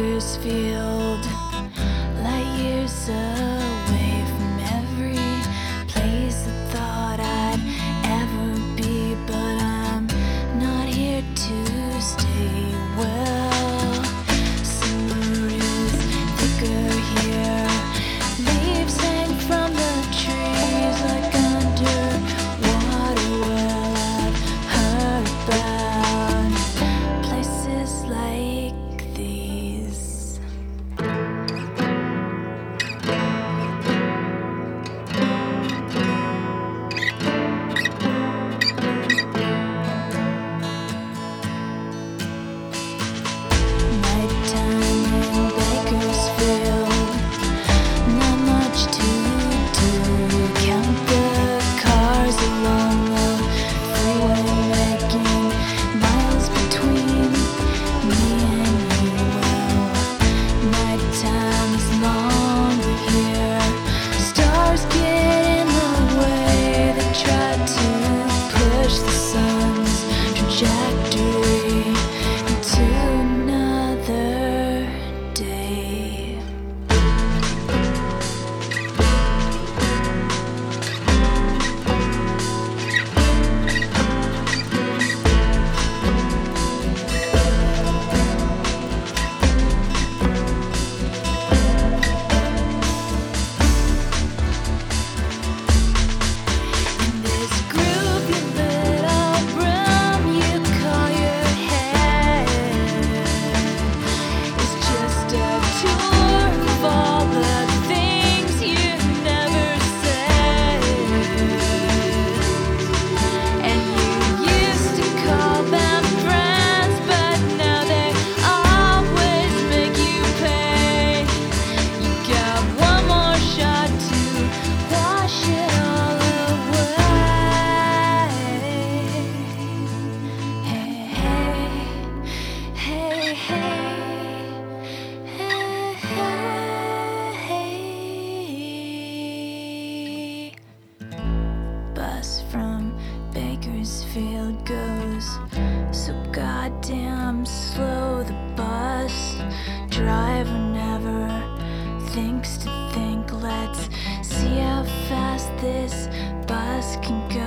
Bakersfield, light years this field goes so goddamn slow. The bus driver never thinks to think. Let's see how fast this bus can go.